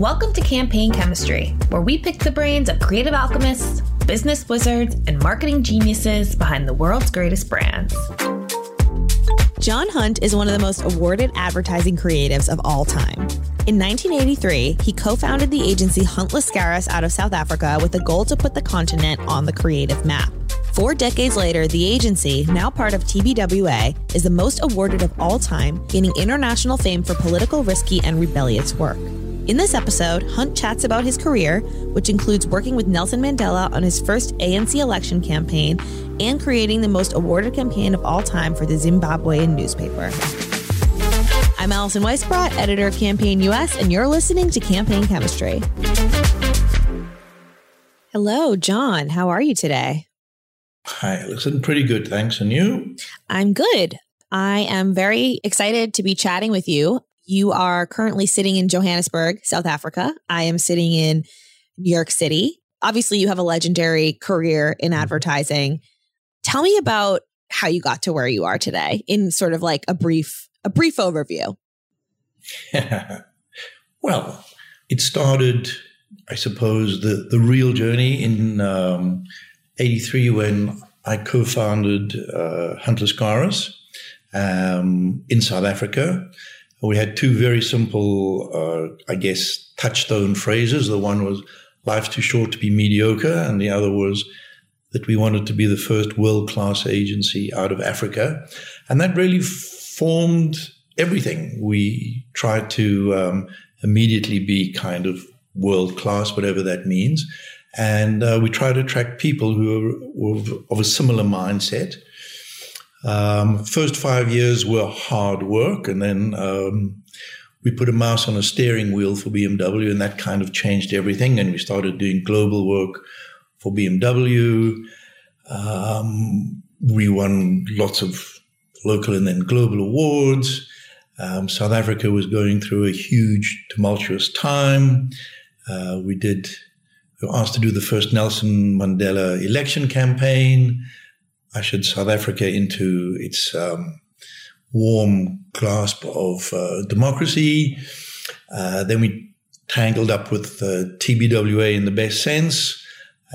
Welcome to Campaign Chemistry, where we pick the brains of creative alchemists, business wizards, and marketing geniuses behind the world's greatest brands. John Hunt is one of the most awarded advertising creatives of all time. In 1983, he co founded the agency Hunt Lascaris out of South Africa with the goal to put the continent on the creative map. Four decades later, the agency, now part of TBWA, is the most awarded of all time, gaining international fame for political, risky, and rebellious work. In this episode, Hunt chats about his career, which includes working with Nelson Mandela on his first ANC election campaign and creating the most awarded campaign of all time for the Zimbabwean newspaper. I'm Alison Weissbrot, editor of Campaign US, and you're listening to Campaign Chemistry. Hello, John. How are you today? Hi, listen, pretty good. Thanks. And you? I'm good. I am very excited to be chatting with you. You are currently sitting in Johannesburg, South Africa. I am sitting in New York City. Obviously, you have a legendary career in mm-hmm. advertising. Tell me about how you got to where you are today in sort of like a brief a brief overview. well, it started, I suppose, the the real journey in um, 83 when I co founded uh, Hunt Lascaris um, in South Africa. We had two very simple, uh, I guess, touchstone phrases. The one was, life's too short to be mediocre. And the other was that we wanted to be the first world class agency out of Africa. And that really formed everything. We tried to um, immediately be kind of world class, whatever that means. And uh, we try to attract people who are, of a similar mindset. Um, first five years were hard work, and then um, we put a mouse on a steering wheel for BMW, and that kind of changed everything. And we started doing global work for BMW. Um, we won lots of local and then global awards. Um, South Africa was going through a huge, tumultuous time. Uh, we did we were asked to do the first Nelson Mandela election campaign, ushered South Africa into its um, warm grasp of uh, democracy. Uh, then we tangled up with uh, TBWA in the best sense.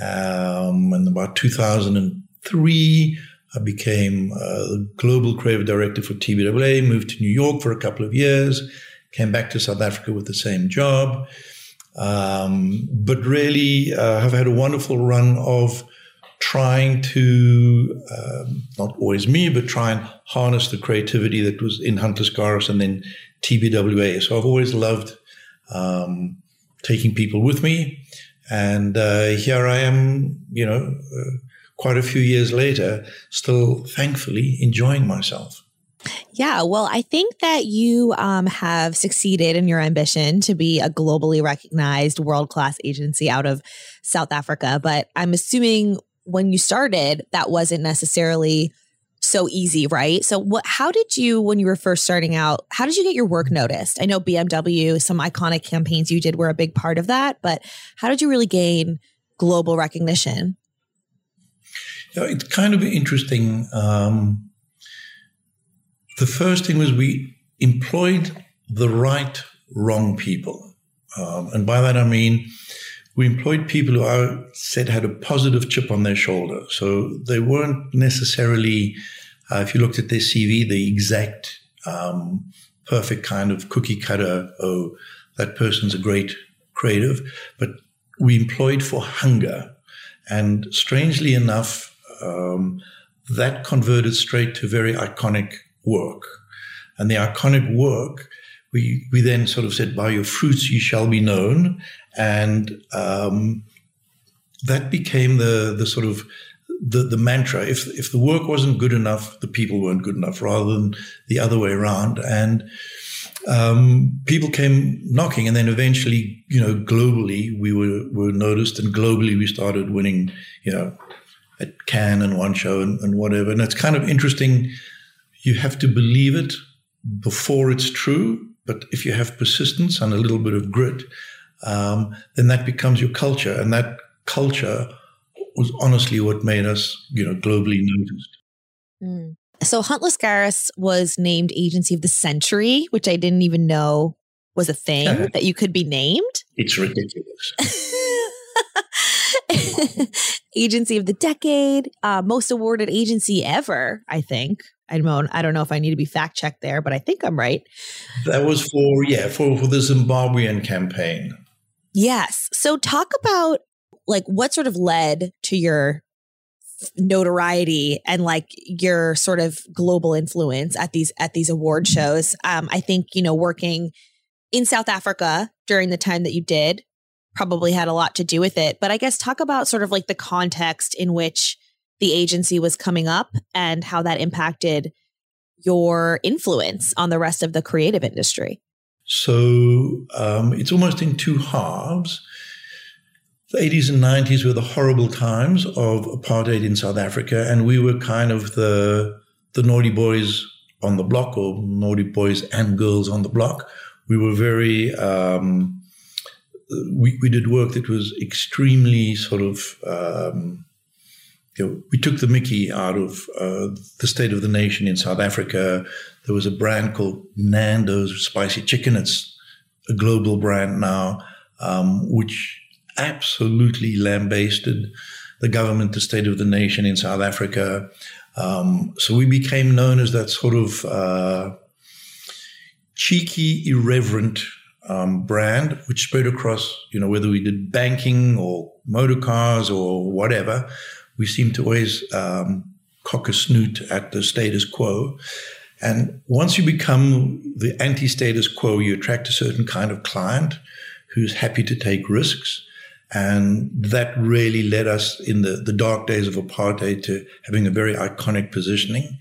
Um, in about 2003, I became uh, the global creative director for TBWA, moved to New York for a couple of years, came back to South Africa with the same job. Um, but really, uh, have had a wonderful run of trying to, um, not always me, but try and harness the creativity that was in Hunt Lascaris and then TBWA. So I've always loved um, taking people with me. And uh, here I am, you know, uh, quite a few years later, still thankfully enjoying myself. Yeah, well, I think that you um, have succeeded in your ambition to be a globally recognized world class agency out of South Africa. But I'm assuming when you started, that wasn't necessarily so easy, right? So, what? How did you, when you were first starting out, how did you get your work noticed? I know BMW, some iconic campaigns you did were a big part of that, but how did you really gain global recognition? Yeah, it's kind of interesting. Um, the first thing was we employed the right, wrong people. Um, and by that I mean we employed people who I said had a positive chip on their shoulder. So they weren't necessarily, uh, if you looked at their CV, the exact um, perfect kind of cookie cutter, oh, that person's a great creative. But we employed for hunger. And strangely enough, um, that converted straight to very iconic work. And the iconic work, we, we then sort of said, by your fruits ye shall be known. And um, that became the, the sort of the, the mantra. If, if the work wasn't good enough, the people weren't good enough rather than the other way around. And um, people came knocking, and then eventually, you know, globally we were were noticed, and globally we started winning, you know, at Cannes and one show and, and whatever. And it's kind of interesting you have to believe it before it's true. But if you have persistence and a little bit of grit, um, then that becomes your culture. And that culture was honestly what made us, you know, globally noticed. Mm. So Hunt Lascaris was named Agency of the Century, which I didn't even know was a thing that you could be named. It's ridiculous. agency of the decade, uh, most awarded agency ever, I think. I don't, I don't know if I need to be fact checked there, but I think I'm right. That was for, yeah, for, for the Zimbabwean campaign. Yes. So talk about like what sort of led to your notoriety and like your sort of global influence at these at these award shows. Um, I think you know working in South Africa during the time that you did probably had a lot to do with it. But I guess talk about sort of like the context in which the agency was coming up and how that impacted your influence on the rest of the creative industry. So um, it's almost in two halves. The 80s and 90s were the horrible times of apartheid in South Africa, and we were kind of the the naughty boys on the block, or naughty boys and girls on the block. We were very um, we, we did work that was extremely sort of um, you know, we took the Mickey out of uh, the state of the nation in South Africa. There was a brand called Nando's Spicy Chicken. It's a global brand now, um, which absolutely lambasted the government, the state of the nation in South Africa. Um, so we became known as that sort of uh, cheeky, irreverent um, brand, which spread across, you know, whether we did banking or motor cars or whatever, we seem to always um, cock a snoot at the status quo. And once you become the anti status quo, you attract a certain kind of client who's happy to take risks. And that really led us in the, the dark days of apartheid to having a very iconic positioning.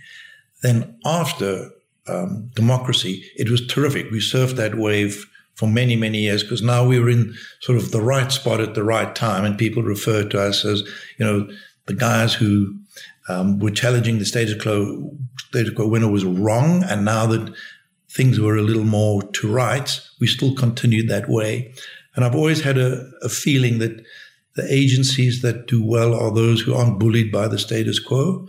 Then after um, democracy, it was terrific. We surfed that wave for many, many years because now we were in sort of the right spot at the right time. And people refer to us as, you know, the guys who um, were challenging the status quo, status quo it was wrong. And now that things were a little more to rights, we still continued that way. And I've always had a, a feeling that the agencies that do well are those who aren't bullied by the status quo.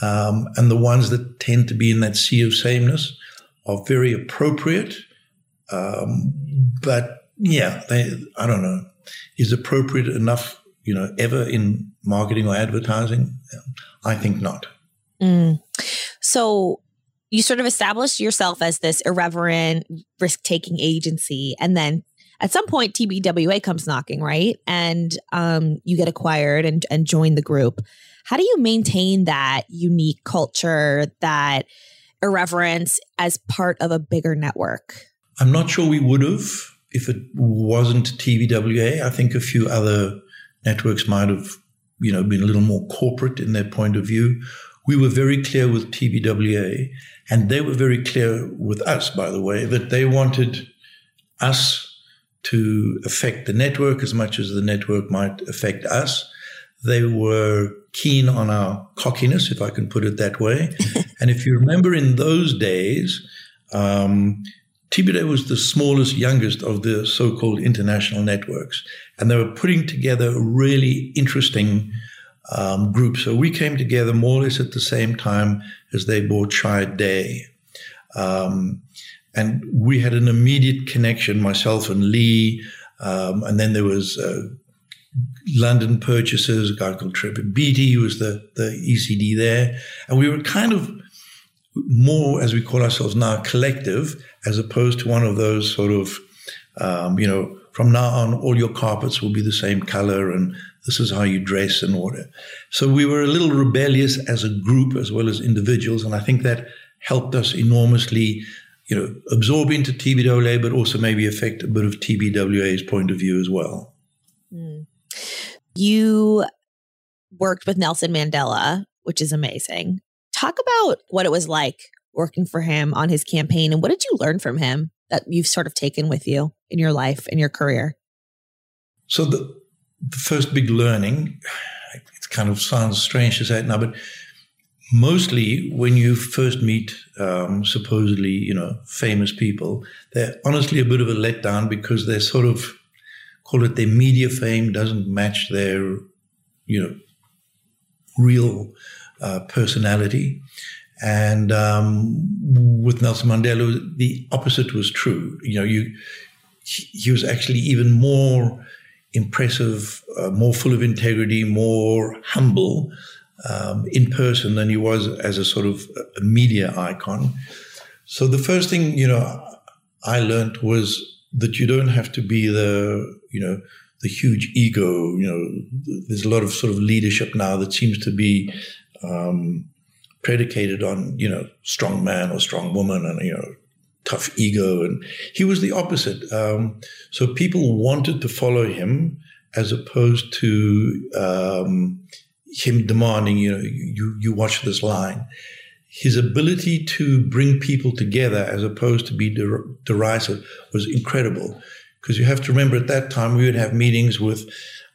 Um, and the ones that tend to be in that sea of sameness are very appropriate um, but yeah, they, I don't know, is appropriate enough, you know, ever in marketing or advertising? I think not. Mm. So you sort of established yourself as this irreverent, risk taking agency. And then at some point, TBWA comes knocking, right? And um, you get acquired and, and join the group. How do you maintain that unique culture, that irreverence as part of a bigger network? I'm not sure we would have if it wasn't TBWA. I think a few other networks might have, you know, been a little more corporate in their point of view. We were very clear with TBWA, and they were very clear with us, by the way, that they wanted us to affect the network as much as the network might affect us. They were keen on our cockiness, if I can put it that way. and if you remember in those days, um, TBWA was the smallest, youngest of the so called international networks. And they were putting together really interesting um, group. So we came together more or less at the same time as they bought Chiat Day. Um, and we had an immediate connection, myself and Lee. Um, and then there was uh, London purchases, a guy called Trevor Beattie, who was the, the ECD there. And we were kind of more, as we call ourselves now, collective, as opposed to one of those sort of, um, you know, from now on, all your carpets will be the same color and this is how you dress and order. So we were a little rebellious as a group as well as individuals. And I think that helped us enormously, you know, absorb into TBWA, but also maybe affect a bit of TBWA's point of view as well. Mm. You worked with Nelson Mandela, which is amazing. Talk about what it was like working for him on his campaign and what did you learn from him that you've sort of taken with you in your life in your career? So the, the first big learning, it kind of sounds strange to say it now, but mostly when you first meet um, supposedly, you know, famous people, they're honestly a bit of a letdown because they're sort of call it their media fame doesn't match their, you know, real uh, personality. And um, with Nelson Mandela, the opposite was true. You know, you he, was actually even more impressive, uh, more full of integrity, more humble um, in person than he was as a sort of a media icon. So the first thing, you know, I learned was that you don't have to be the, you know, the huge ego. You know, there's a lot of sort of leadership now that seems to be um, predicated on, you know, strong man or strong woman and, you know, tough ego. And he was the opposite. Um, so people wanted to follow him as opposed to um, him demanding, you know, you, you watch this line. His ability to bring people together as opposed to be der- derisive was incredible. Because you have to remember at that time, we would have meetings with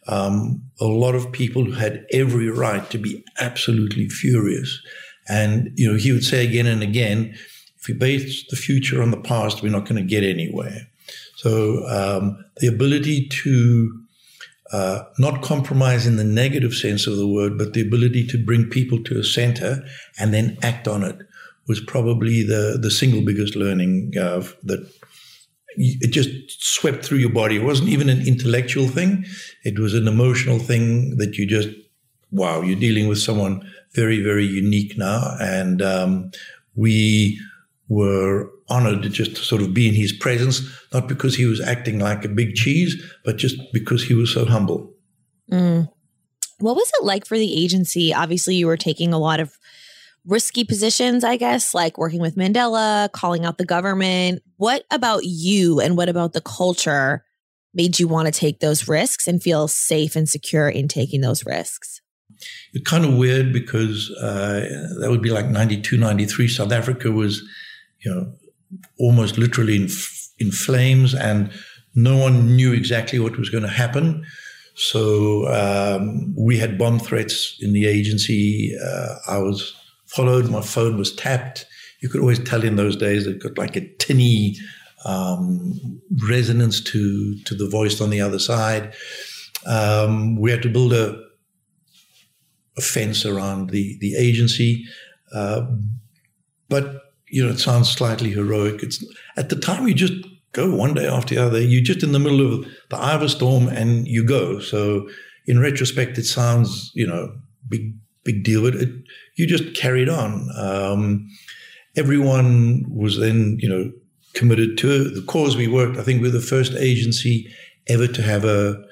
um, a lot of people who had every right to be absolutely furious. And, you know, he would say again and again, if we base the future on the past, we're not going to get anywhere. So um, the ability to uh, not compromise in the negative sense of the word, but the ability to bring people to a center and then act on it was probably the the single biggest learning uh, that it just swept through your body. It wasn't even an intellectual thing; it was an emotional thing that you just wow, you're dealing with someone very very unique now, and um, we were honored to just sort of be in his presence, not because he was acting like a big cheese, but just because he was so humble. Mm. What was it like for the agency? Obviously, you were taking a lot of risky positions, I guess, like working with Mandela, calling out the government. What about you and what about the culture made you want to take those risks and feel safe and secure in taking those risks? It's kind of weird because uh, that would be like 92, 93. South Africa was, you know, almost literally in, in flames, and no one knew exactly what was going to happen. So um, we had bomb threats in the agency. Uh, I was followed. My phone was tapped. You could always tell in those days it got like a tinny um, resonance to to the voice on the other side. Um, we had to build a, a, fence around the the agency, uh, but you know, it sounds slightly heroic. It's at the time you just go one day after the other. You're just in the middle of the eye of a storm and you go. So in retrospect, it sounds, you know, big, big deal, but it, you just carried on. Um, everyone was then, you know, committed to the cause we worked. I think we are the first agency ever to have a,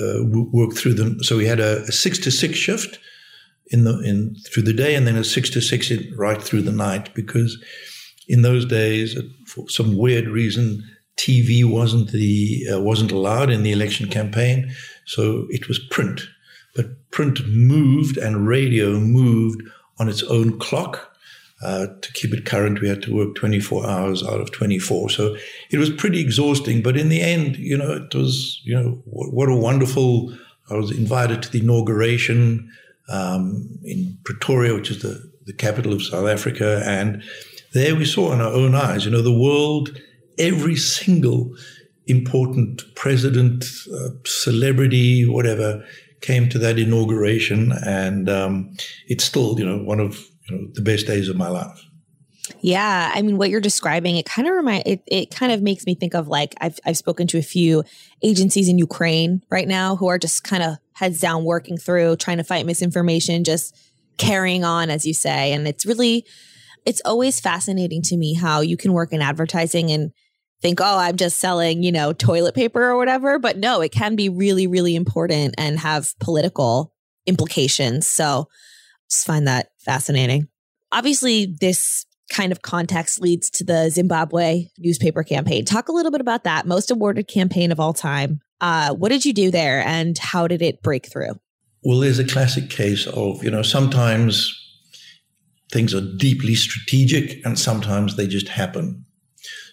uh, work through them. So we had a, a six to six shift in the in through the day and then a six to six in, right through the night because in those days for some weird reason TV wasn't the uh, wasn't allowed in the election campaign so it was print but print moved and radio moved on its own clock uh, to keep it current, we had to work 24 hours out of 24. So it was pretty exhausting. But in the end, you know, it was, you know, what, what a wonderful. I was invited to the inauguration um, in Pretoria, which is the, the capital of South Africa. And there we saw in our own eyes, you know, the world, every single important president, uh, celebrity, whatever, came to that inauguration. And um, it's still, you know, one of you know, the best days of my life. Yeah, I mean, what you're describing, it kind of remind it. It kind of makes me think of like I've I've spoken to a few agencies in Ukraine right now who are just kind of heads down, working through, trying to fight misinformation, just carrying on, as you say. And it's really, it's always fascinating to me how you can work in advertising and think, oh, I'm just selling, you know, toilet paper or whatever. But no, it can be really, really important and have political implications. So just find that fascinating. Obviously, this kind of context leads to the Zimbabwe newspaper campaign. Talk a little bit about that. Most awarded campaign of all time. Uh, what did you do there and how did it break through? Well, there's a classic case of, you know, sometimes things are deeply strategic and sometimes they just happen.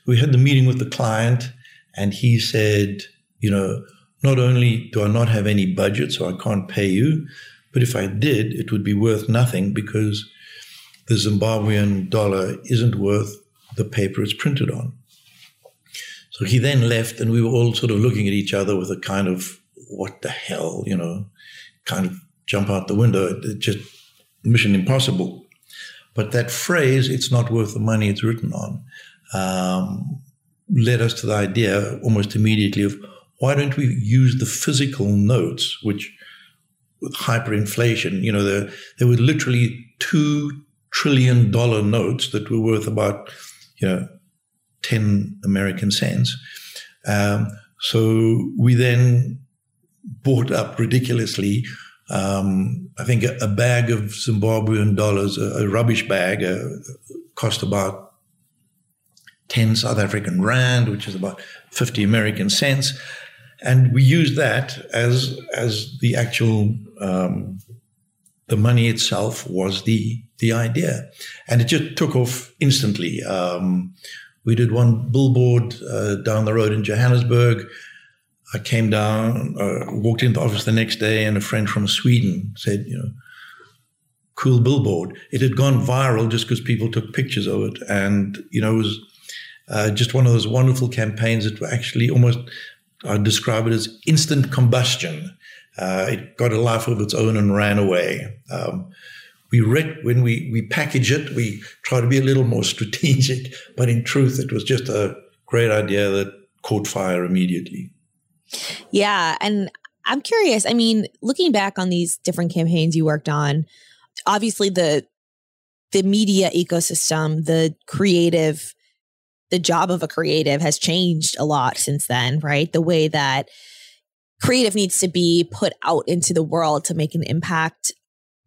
We had the meeting with the client and he said, you know, not only do I not have any budget, so I can't pay you, but if I did, it would be worth nothing because the Zimbabwean dollar isn't worth the paper it's printed on. So he then left, and we were all sort of looking at each other with a kind of, what the hell, you know, kind of jump out the window. Just mission impossible. But that phrase, it's not worth the money it's written on, um, led us to the idea almost immediately of why don't we use the physical notes, which with hyperinflation, you know, there, there were literally two trillion dollar notes that were worth about, you know, 10 American cents. Um, so we then bought up ridiculously, um, I think a, a, bag of Zimbabwean dollars, a, a rubbish bag, uh, cost about 10 South African rand, which is about 50 American cents. And we used that as, as the actual, um, the money itself was the, the idea. And it just took off instantly. Um, we did one billboard uh, down the road in Johannesburg. I came down, uh, walked into the office the next day, and a friend from Sweden said, you know, cool billboard. It had gone viral just because people took pictures of it. And, you know, it was uh, just one of those wonderful campaigns that were actually almost, I'd describe it as instant combustion. Uh, it got a life of its own and ran away. Um, we read when we we package it, we try to be a little more strategic, but in truth, it was just a great idea that caught fire immediately. Yeah, and I'm curious. I mean, looking back on these different campaigns you worked on, obviously the the media ecosystem, the creative, the job of a creative has changed a lot since then, right? The way that creative needs to be put out into the world to make an impact.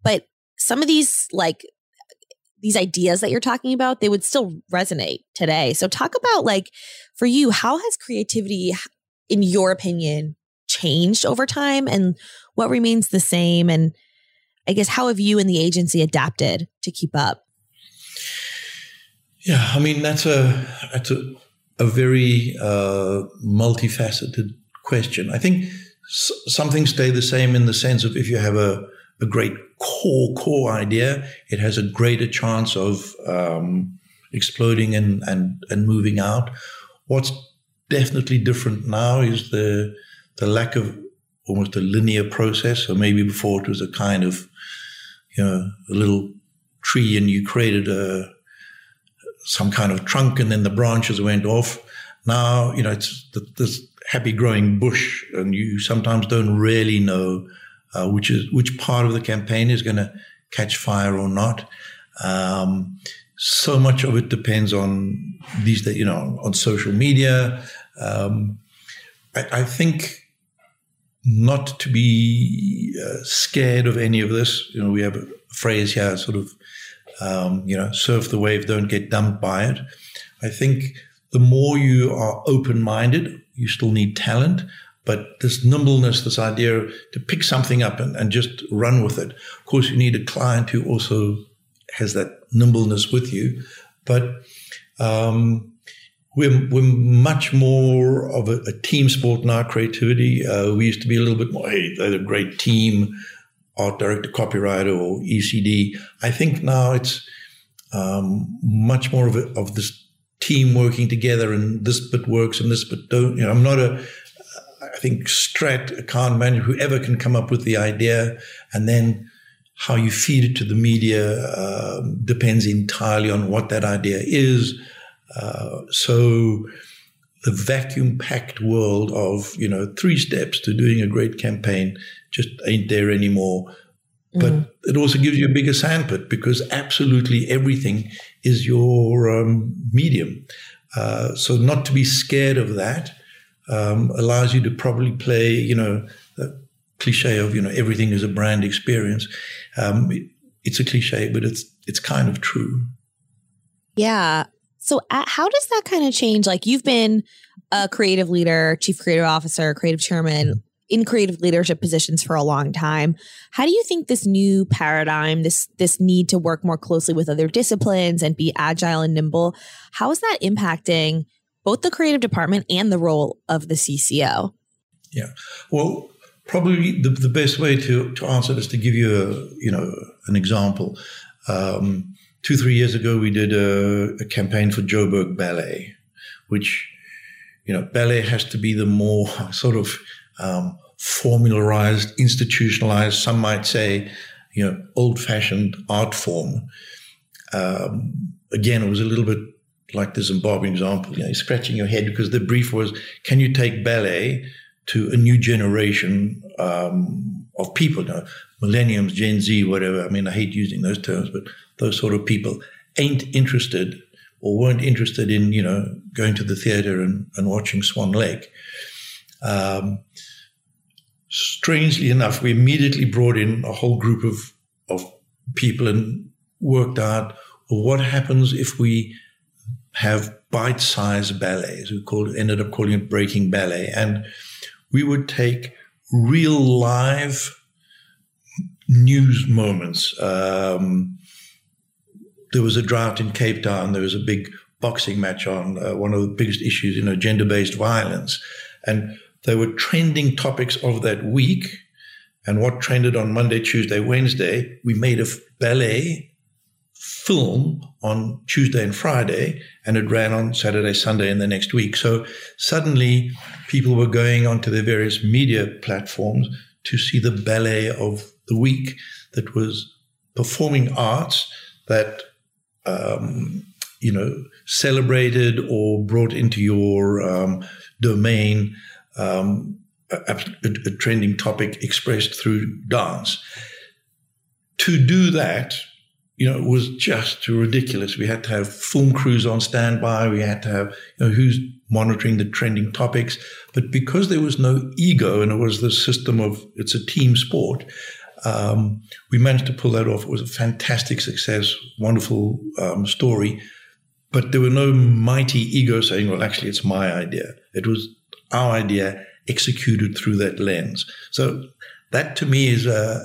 But some of these like these ideas that you're talking about, they would still resonate today. So talk about like for you, how has creativity in your opinion changed over time and what remains the same and I guess how have you and the agency adapted to keep up? Yeah, I mean that's a that's a, a very uh, multifaceted question. I think s- some things stay the same in the sense of if you have a a great core core idea, it has a greater chance of um, exploding and, and and moving out. What's definitely different now is the the lack of almost a linear process. So maybe before it was a kind of you know a little tree and you created a some kind of trunk and then the branches went off. Now you know it's this happy growing bush, and you sometimes don't really know uh, which is which part of the campaign is going to catch fire or not. Um, so much of it depends on these, you know, on social media. Um, I, I, think not to be uh, scared of any of this. You know, we have a phrase here, sort of, um, you know, surf the wave, don't get dumped by it. I think the more you are open minded, you still need talent, but this nimbleness, this idea to pick something up and, and just run with it. Of course, you need a client who also has that nimbleness with you. But um, we're, we're much more of a, a, team sport in our creativity. Uh, we used to be a little bit more, hey, they're a great team, art director, copywriter, or ECD. I think now it's um, much more of, a, of this team working together and this bit works and this bit don't. You know, I'm not a I think Strat, account manager, whoever can come up with the idea, and then how you feed it to the media uh, depends entirely on what that idea is. Uh, so the vacuum packed world of you know three steps to doing a great campaign just ain't there anymore. But mm. it also gives you a bigger sandpit because absolutely everything is your um, medium. Uh, so not to be scared of that um, allows you to probably play, you know, the cliche of, you know, everything is a brand experience. Um, it, it's a cliche, but it's it's kind of true. Yeah. So uh, how does that kind of change? Like you've been a creative leader, chief creative officer, creative chairman in creative leadership positions for a long time. How do you think this new paradigm, this this need to work more closely with other disciplines and be agile and nimble, how is that impacting both the creative department and the role of the CCO? Yeah. Well, probably the, the best way to, to answer this to give you a you know an example. Um, two three years ago, we did a, a campaign for Joburg Ballet, which you know ballet has to be the more sort of um, formularized, institutionalized. Some might say, you know, old-fashioned art form. Um, again, it was a little bit like the Zimbabwean example, you know, scratching your head because the brief was, can you take ballet to a new generation um, of people, you know, millenniums, Gen Z, whatever. I mean, I hate using those terms, but those sort of people ain't interested or weren't interested in, you know, going to the theater and, and watching Swan Lake. Um, strangely enough, we immediately brought in a whole group of, of people and worked out what happens if we have bite-sized ballets. We called, ended up calling it breaking ballet. And we would take real live news moments. Um, there was a drought in Cape Town. There was a big boxing match on uh, one of the biggest issues, you know, gender-based violence, and they were trending topics of that week. And what trended on Monday, Tuesday, Wednesday, we made a ballet film on Tuesday and Friday, and it ran on Saturday, Sunday, and the next week. So suddenly, people were going onto their various media platforms to see the ballet of the week that was performing arts that um, you know celebrated or brought into your um, domain um, a, a, a trending topic expressed through dance. To do that, you know, it was just ridiculous. We had to have film crews on standby. We had to have, you know, who's monitoring the trending topics. But because there was no ego and it was the system of it's a team sport, um, we managed to pull that off. It was a fantastic success, wonderful um, story. But there were no mighty ego saying, well, actually, it's my idea. It was our idea executed through that lens. So that to me is a,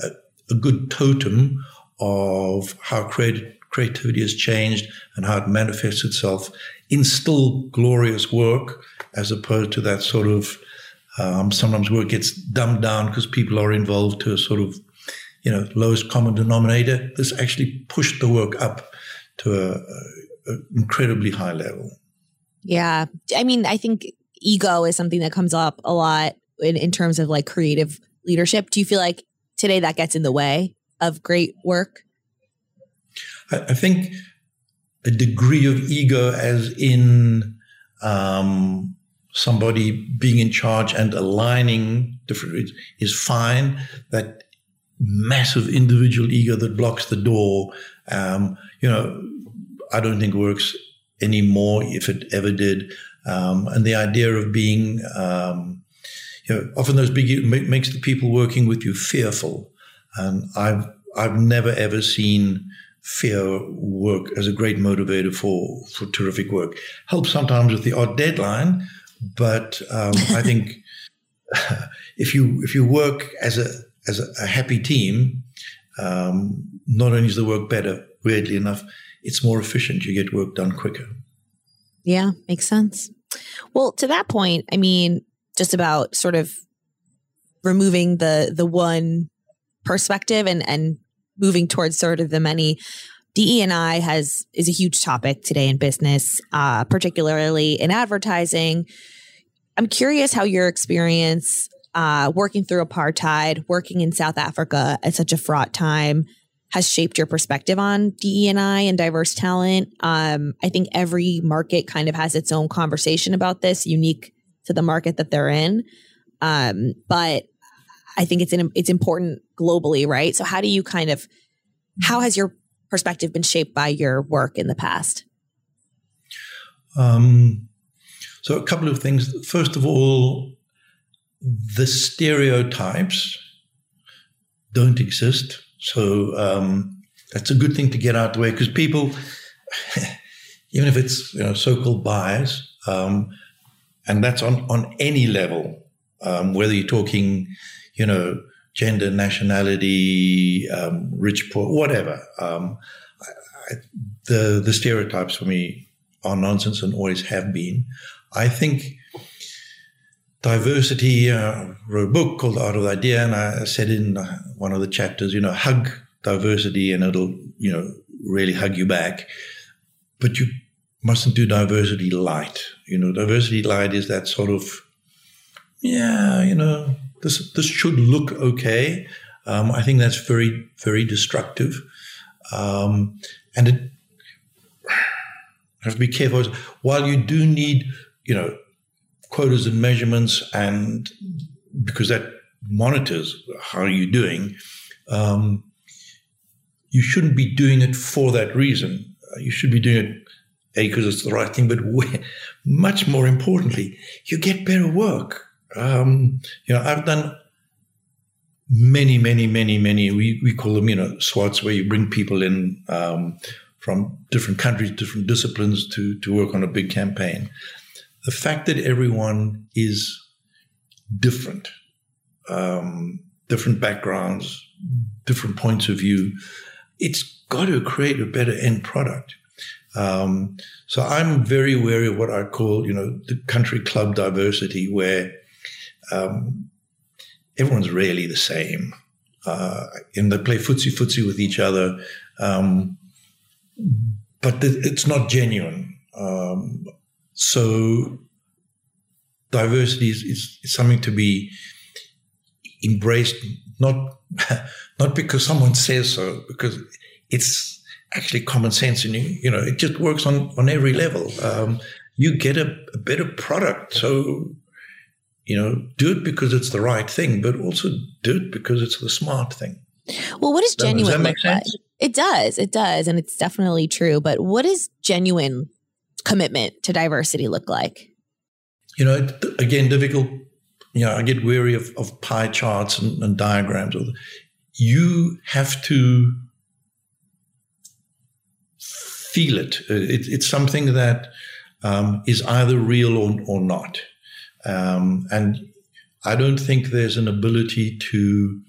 a good totem of how creativity has changed and how it manifests itself in still glorious work as opposed to that sort of um, sometimes work gets dumbed down because people are involved to a sort of you know lowest common denominator. This actually pushed the work up to an incredibly high level. Yeah, I mean, I think ego is something that comes up a lot in, in terms of like creative leadership. Do you feel like today that gets in the way of great work? I, I think a degree of ego, as in um, somebody being in charge and aligning different, is fine. That massive individual ego that blocks the door, um, you know, I don't think works anymore if it ever did. Um, and the idea of being, um, you know, often those big makes the people working with you fearful. And I've I've never ever seen fear work as a great motivator for for terrific work. Helps sometimes with the odd deadline, but um, I think if you if you work as a as a, a happy team, um, not only is the work better, weirdly enough, it's more efficient. You get work done quicker. Yeah, makes sense. Well, to that point, I mean, just about sort of removing the the one perspective and and moving towards sort of the many DE and I has is a huge topic today in business, uh, particularly in advertising. I'm curious how your experience uh, working through apartheid, working in South Africa at such a fraught time, has shaped your perspective on DE and I and diverse talent. Um, I think every market kind of has its own conversation about this, unique to the market that they're in. Um, but I think it's an, it's important globally, right? So how do you kind of how has your perspective been shaped by your work in the past? Um, so a couple of things. First of all, the stereotypes don't exist. So um, that's a good thing to get out the way because people, even if it's you know so-called bias, um, and that's on on any level, um, whether you're talking you know, gender, nationality, um, rich, poor, whatever. Um, I, the the stereotypes for me are nonsense and always have been. I think diversity. Uh, wrote a book called Art of the Idea, and I said in one of the chapters, you know, hug diversity, and it'll you know really hug you back. But you mustn't do diversity light. You know, diversity light is that sort of yeah, you know, this this should look okay. Um, I think that's very very destructive, um, and it have to be careful. While you do need, you know, quotas and measurements, and because that monitors how you're doing, um, you shouldn't be doing it for that reason. You should be doing it a because it's the right thing, but much more importantly, you get better work. Um, you know, I've done many, many, many, many. We we call them, you know, SWATs, where you bring people in um, from different countries, different disciplines to to work on a big campaign. The fact that everyone is different, um, different backgrounds, different points of view, it's got to create a better end product. Um, so I'm very wary of what I call, you know, the country club diversity, where um, everyone's really the same, uh, and they play footsie footsie with each other, um, but it's not genuine. So diversity is, is, is something to be embraced, not not because someone says so, because it's actually common sense, and you, you know it just works on on every level. Um, you get a, a, better product, so you know do it because it's the right thing, but also do it because it's the smart thing. Well, what is genuine? Does that make sense? Like? It does. It does, and it's definitely true. But what is genuine commitment to diversity look like? You know, again, difficult. You know, I get weary of, of pie charts and, and diagrams. You have to feel it. Uh, it it's something that um, is either real or, or not. Um, and I don't think there's an ability to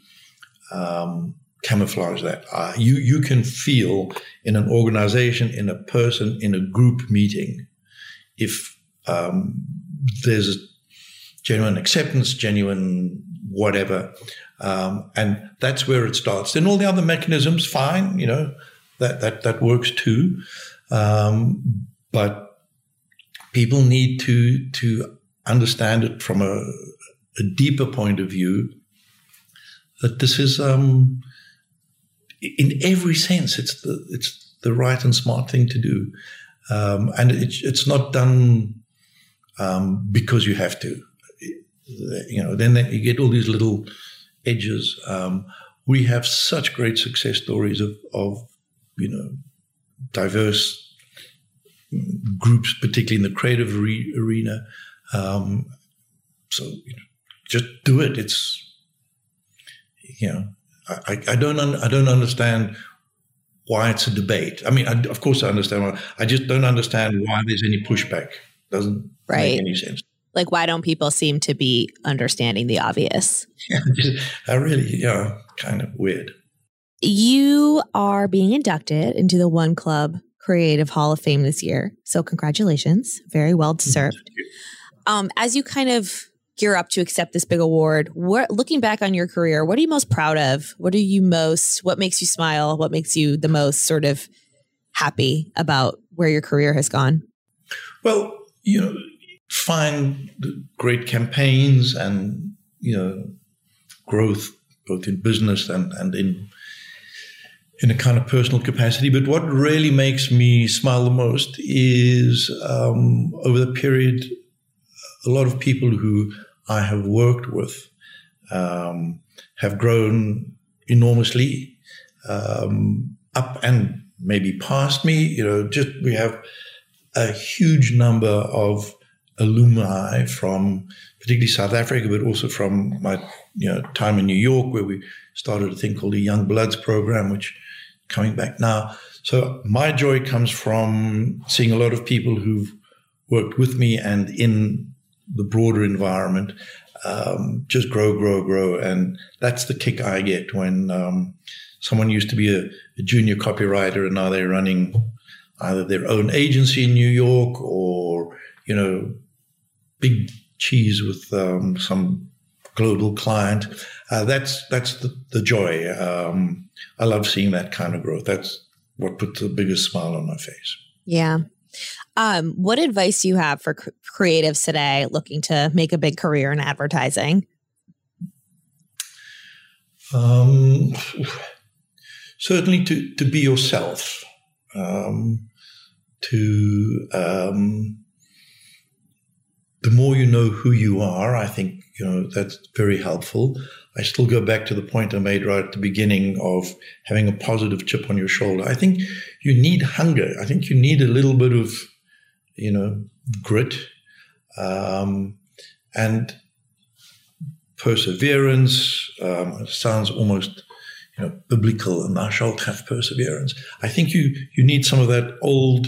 um, camouflage that. Uh, you you can feel in an organization, in a person, in a group meeting, if um, there's genuine acceptance, genuine whatever, um, and that's where it starts. Then all the other mechanisms, fine, you know, that that that works too, um, but people need to to understand it from a, a deeper point of view. That this is um, in every sense, it's the it's the right and smart thing to do, um, and it's it's not done um, because you have to. You know, then you get all these little edges. Um, we have such great success stories of, of you know diverse groups, particularly in the creative re- arena. Um, so you know, just do it. It's you know I, I don't un, I don't understand why it's a debate. I mean, I, of course I understand. Why, I just don't understand why there's any pushback. Doesn't right. make any sense. Like, why don't people seem to be understanding the obvious? Yeah, just, I really, you know, kind of weird. You are being inducted into the One Club Creative Hall of Fame this year. So, congratulations. Very well deserved. Um, as you kind of gear up to accept this big award. What, looking back on your career, what are you most proud of? What are you most, what makes you smile? What makes you the most sort of happy about where your career has gone? Well, you know, find great campaigns and, you know, growth both in business and, and in in a kind of personal capacity. But what really makes me smile the most is um, over the period a lot of people who I have worked with um, have grown enormously um, up and maybe past me. You know, just we have a huge number of alumni from particularly South Africa, but also from my you know time in New York, where we started a thing called the Young Bloods program, which coming back now. So my joy comes from seeing a lot of people who've worked with me and in the broader environment, um, just grow, grow, grow. And that's the kick I get when um, someone used to be a, a, junior copywriter and now they're running either their own agency in New York or, you know, big cheese with um, some global client. Uh, that's that's the, the joy. Um, I love seeing that kind of growth. That's what puts the biggest smile on my face. Yeah. Um, what advice do you have for cr- creatives today looking to make a big career in advertising? Um, certainly to, to be yourself. Um, to um, the more you know who you are, I think you know that's very helpful. I still go back to the point I made right at the beginning of having a positive chip on your shoulder. I think you need hunger. I think you need a little bit of, you know, grit, um, and perseverance. Um, sounds almost, you know, biblical, and thou shalt have perseverance. I think you you need some of that old.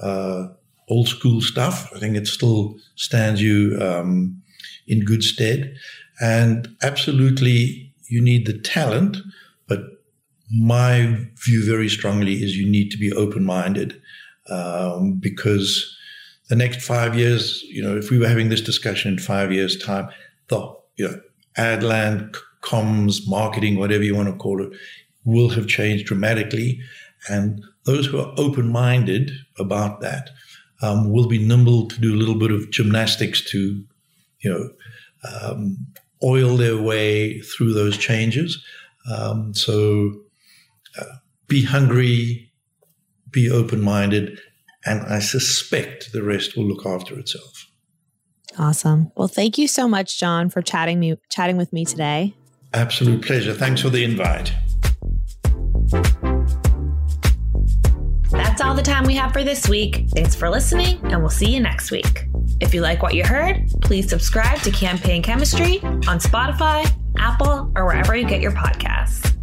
Uh, old school stuff. I think it still stands you um, in good stead. And absolutely, you need the talent, but my view very strongly is you need to be open minded um, because the next five years, you know, if we were having this discussion in five years' time, the you know, Adland, comms, marketing, whatever you want to call it, will have changed dramatically. And those who are open minded about that um, will be nimble to do a little bit of gymnastics to, you know, um, oil their way through those changes. Um, so uh, be hungry, be open minded, and I suspect the rest will look after itself. Awesome. Well, thank you so much, John, for chatting me chatting with me today. Absolute pleasure. Thanks for the invite. That's all the time we have for this week. Thanks for listening, and we'll see you next week. If you like what you heard, please subscribe to Campaign Chemistry on Spotify, Apple, or wherever you get your podcasts.